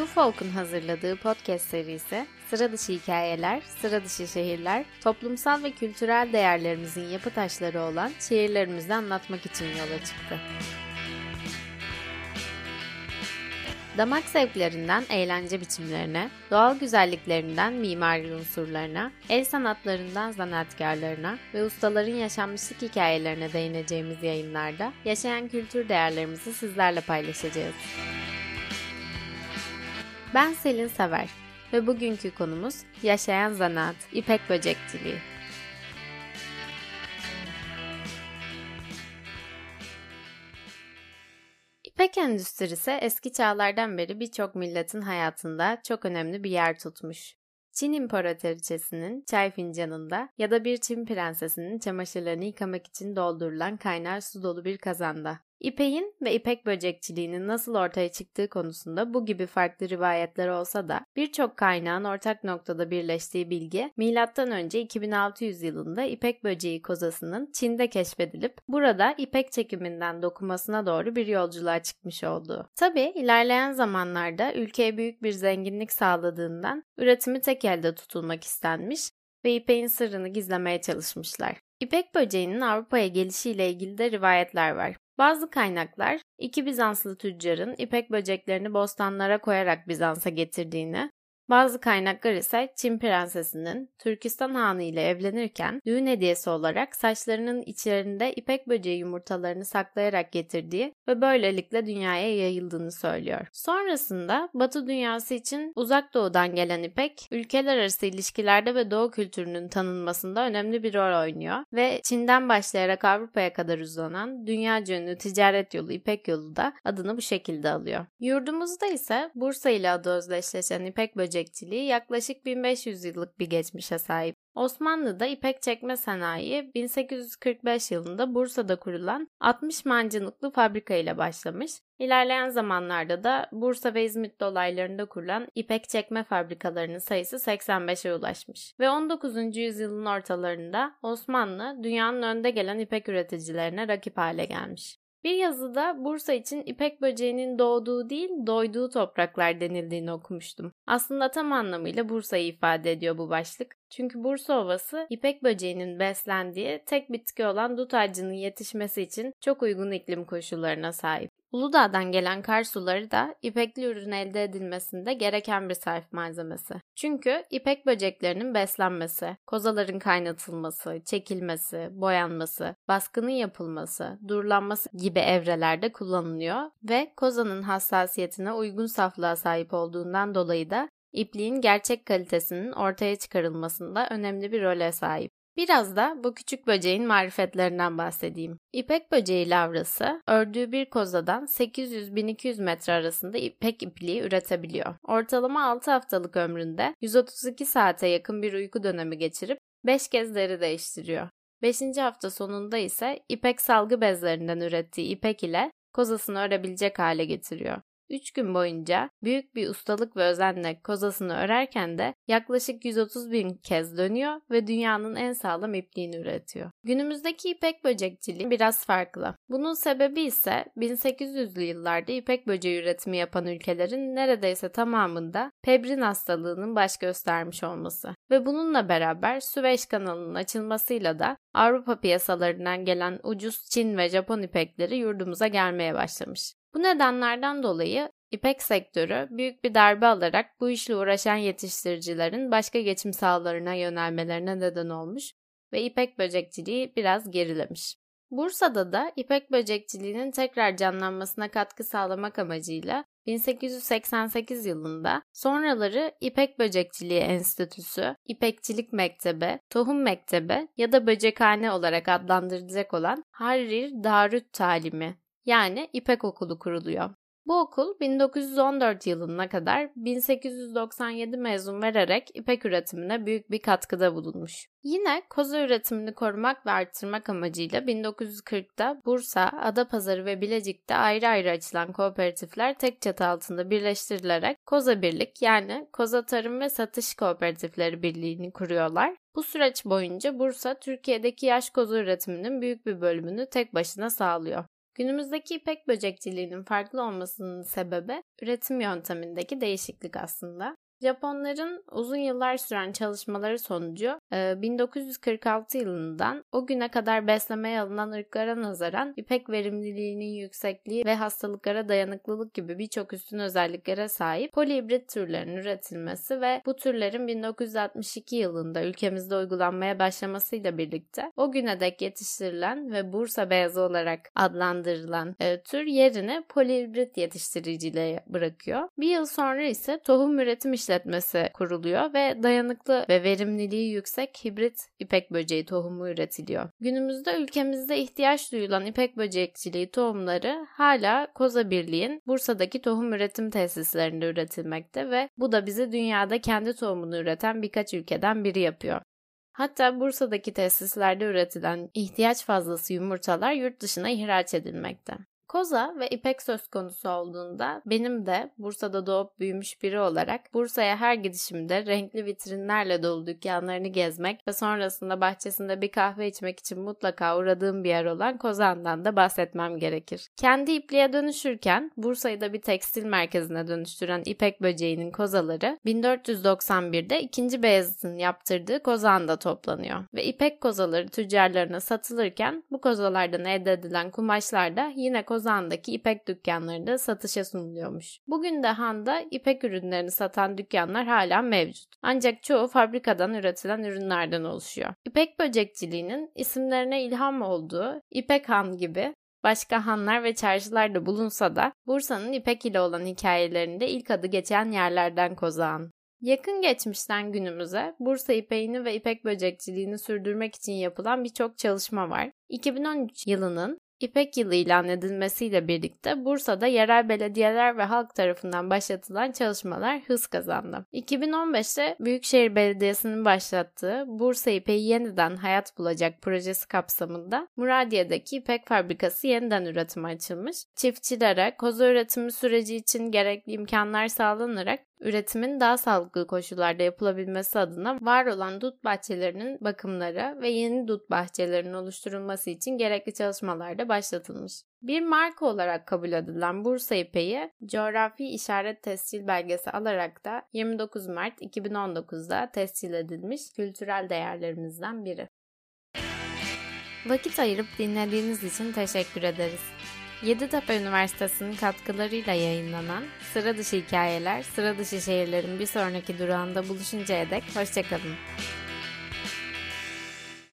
UFolk'un hazırladığı podcast serisi Sıra dışı hikayeler, sıra dışı şehirler, toplumsal ve kültürel değerlerimizin yapı taşları olan şehirlerimizi anlatmak için yola çıktı. Damak zevklerinden eğlence biçimlerine, doğal güzelliklerinden mimari unsurlarına, el sanatlarından zanaatkarlarına ve ustaların yaşanmışlık hikayelerine değineceğimiz yayınlarda yaşayan kültür değerlerimizi sizlerle paylaşacağız. Ben Selin Sever ve bugünkü konumuz yaşayan zanaat, ipek böcekçiliği. İpek endüstrisi eski çağlardan beri birçok milletin hayatında çok önemli bir yer tutmuş. Çin İmparatoriçesinin çay fincanında ya da bir Çin prensesinin çamaşırlarını yıkamak için doldurulan kaynar su dolu bir kazanda. İpeğin ve ipek böcekçiliğinin nasıl ortaya çıktığı konusunda bu gibi farklı rivayetler olsa da birçok kaynağın ortak noktada birleştiği bilgi M.Ö. 2600 yılında ipek böceği kozasının Çin'de keşfedilip burada ipek çekiminden dokumasına doğru bir yolculuğa çıkmış olduğu. Tabi ilerleyen zamanlarda ülkeye büyük bir zenginlik sağladığından üretimi tek elde tutulmak istenmiş ve ipeğin sırrını gizlemeye çalışmışlar. İpek böceğinin Avrupa'ya gelişiyle ilgili de rivayetler var. Bazı kaynaklar iki Bizanslı tüccarın ipek böceklerini bostanlara koyarak Bizans'a getirdiğini, bazı kaynaklar ise Çin prensesinin Türkistan Hanı ile evlenirken düğün hediyesi olarak saçlarının içlerinde ipek böceği yumurtalarını saklayarak getirdiği ve böylelikle dünyaya yayıldığını söylüyor. Sonrasında Batı dünyası için uzak doğudan gelen ipek, ülkeler arası ilişkilerde ve doğu kültürünün tanınmasında önemli bir rol oynuyor ve Çin'den başlayarak Avrupa'ya kadar uzanan dünya ünlü ticaret yolu İpek yolu da adını bu şekilde alıyor. Yurdumuzda ise Bursa ile adı özdeşleşen İpek böceği böcekçiliği yaklaşık 1500 yıllık bir geçmişe sahip. Osmanlı'da ipek çekme sanayi 1845 yılında Bursa'da kurulan 60 mancınıklı fabrika ile başlamış. İlerleyen zamanlarda da Bursa ve İzmit dolaylarında kurulan ipek çekme fabrikalarının sayısı 85'e ulaşmış. Ve 19. yüzyılın ortalarında Osmanlı dünyanın önde gelen ipek üreticilerine rakip hale gelmiş. Bir yazıda Bursa için ipek böceğinin doğduğu değil, doyduğu topraklar denildiğini okumuştum. Aslında tam anlamıyla Bursa'yı ifade ediyor bu başlık. Çünkü Bursa Ovası ipek böceğinin beslendiği tek bitki olan dut ağacının yetişmesi için çok uygun iklim koşullarına sahip. Uludağ'dan gelen kar suları da ipekli ürün elde edilmesinde gereken bir sarf malzemesi. Çünkü ipek böceklerinin beslenmesi, kozaların kaynatılması, çekilmesi, boyanması, baskının yapılması, durulanması gibi evrelerde kullanılıyor ve kozanın hassasiyetine uygun saflığa sahip olduğundan dolayı da ipliğin gerçek kalitesinin ortaya çıkarılmasında önemli bir role sahip. Biraz da bu küçük böceğin marifetlerinden bahsedeyim. İpek böceği lavrası ördüğü bir kozadan 800-1200 metre arasında ipek ipliği üretebiliyor. Ortalama 6 haftalık ömründe 132 saate yakın bir uyku dönemi geçirip 5 kez deri değiştiriyor. 5. hafta sonunda ise ipek salgı bezlerinden ürettiği ipek ile kozasını örebilecek hale getiriyor. 3 gün boyunca büyük bir ustalık ve özenle kozasını örerken de yaklaşık 130 bin kez dönüyor ve dünyanın en sağlam ipliğini üretiyor. Günümüzdeki ipek böcekçiliği biraz farklı. Bunun sebebi ise 1800'lü yıllarda ipek böceği üretimi yapan ülkelerin neredeyse tamamında pebrin hastalığının baş göstermiş olması. Ve bununla beraber Süveyş kanalının açılmasıyla da Avrupa piyasalarından gelen ucuz Çin ve Japon ipekleri yurdumuza gelmeye başlamış. Bu nedenlerden dolayı İpek sektörü büyük bir darbe alarak bu işle uğraşan yetiştiricilerin başka geçim sahalarına yönelmelerine neden olmuş ve ipek böcekçiliği biraz gerilemiş. Bursa'da da ipek böcekçiliğinin tekrar canlanmasına katkı sağlamak amacıyla 1888 yılında sonraları İpek Böcekçiliği Enstitüsü, İpekçilik Mektebi, Tohum Mektebi ya da Böcekhane olarak adlandırılacak olan Harrir Darüt Talimi yani İpek Okulu kuruluyor. Bu okul 1914 yılına kadar 1897 mezun vererek ipek üretimine büyük bir katkıda bulunmuş. Yine koza üretimini korumak ve arttırmak amacıyla 1940'da Bursa, Adapazarı ve Bilecik'te ayrı ayrı açılan kooperatifler tek çatı altında birleştirilerek Koza Birlik yani Koza Tarım ve Satış Kooperatifleri Birliği'ni kuruyorlar. Bu süreç boyunca Bursa, Türkiye'deki yaş koza üretiminin büyük bir bölümünü tek başına sağlıyor. Günümüzdeki ipek böcekçiliğinin farklı olmasının sebebi üretim yöntemindeki değişiklik aslında. Japonların uzun yıllar süren çalışmaları sonucu 1946 e, yılından o güne kadar beslemeye alınan ırklara nazaran ipek verimliliğinin yüksekliği ve hastalıklara dayanıklılık gibi birçok üstün özelliklere sahip polihibrit türlerin üretilmesi ve bu türlerin 1962 yılında ülkemizde uygulanmaya başlamasıyla birlikte o güne dek yetiştirilen ve Bursa beyazı olarak adlandırılan e, tür yerini polihibrit yetiştiriciliğe bırakıyor. Bir yıl sonra ise tohum üretim işlemleri işletmesi kuruluyor ve dayanıklı ve verimliliği yüksek hibrit ipek böceği tohumu üretiliyor. Günümüzde ülkemizde ihtiyaç duyulan ipek böcekçiliği tohumları hala Koza Birliği'nin Bursa'daki tohum üretim tesislerinde üretilmekte ve bu da bizi dünyada kendi tohumunu üreten birkaç ülkeden biri yapıyor. Hatta Bursa'daki tesislerde üretilen ihtiyaç fazlası yumurtalar yurt dışına ihraç edilmekte. Koza ve İpek söz konusu olduğunda benim de Bursa'da doğup büyümüş biri olarak Bursa'ya her gidişimde renkli vitrinlerle dolu dükkanlarını gezmek ve sonrasında bahçesinde bir kahve içmek için mutlaka uğradığım bir yer olan Kozan'dan da bahsetmem gerekir. Kendi ipliğe dönüşürken Bursa'yı da bir tekstil merkezine dönüştüren İpek böceğinin kozaları 1491'de 2. Beyazıt'ın yaptırdığı Kozan'da toplanıyor ve İpek kozaları tüccarlarına satılırken bu kozalardan elde edilen kumaşlar da yine Kozan Ozan'daki ipek dükkanlarında satışa sunuluyormuş. Bugün de Han'da ipek ürünlerini satan dükkanlar hala mevcut. Ancak çoğu fabrikadan üretilen ürünlerden oluşuyor. İpek böcekçiliğinin isimlerine ilham olduğu İpek Han gibi başka hanlar ve çarşılar da bulunsa da Bursa'nın İpek ile olan hikayelerinde ilk adı geçen yerlerden Kozağan. Yakın geçmişten günümüze Bursa ipeğini ve ipek böcekçiliğini sürdürmek için yapılan birçok çalışma var. 2013 yılının İpek Yılı ilan edilmesiyle birlikte Bursa'da yerel belediyeler ve halk tarafından başlatılan çalışmalar hız kazandı. 2015'te Büyükşehir Belediyesi'nin başlattığı Bursa İpeği Yeniden Hayat Bulacak projesi kapsamında Muradiye'deki İpek Fabrikası yeniden üretime açılmış. Çiftçilere koza üretimi süreci için gerekli imkanlar sağlanarak üretimin daha sağlıklı koşullarda yapılabilmesi adına var olan dut bahçelerinin bakımları ve yeni dut bahçelerinin oluşturulması için gerekli çalışmalar da başlatılmış. Bir marka olarak kabul edilen Bursa İpeği, coğrafi işaret tescil belgesi alarak da 29 Mart 2019'da tescil edilmiş kültürel değerlerimizden biri. Vakit ayırıp dinlediğiniz için teşekkür ederiz. Yeditepe Üniversitesi'nin katkılarıyla yayınlanan Sıra Dışı Hikayeler, Sıra Dışı Şehirlerin bir sonraki durağında buluşuncaya dek hoşçakalın.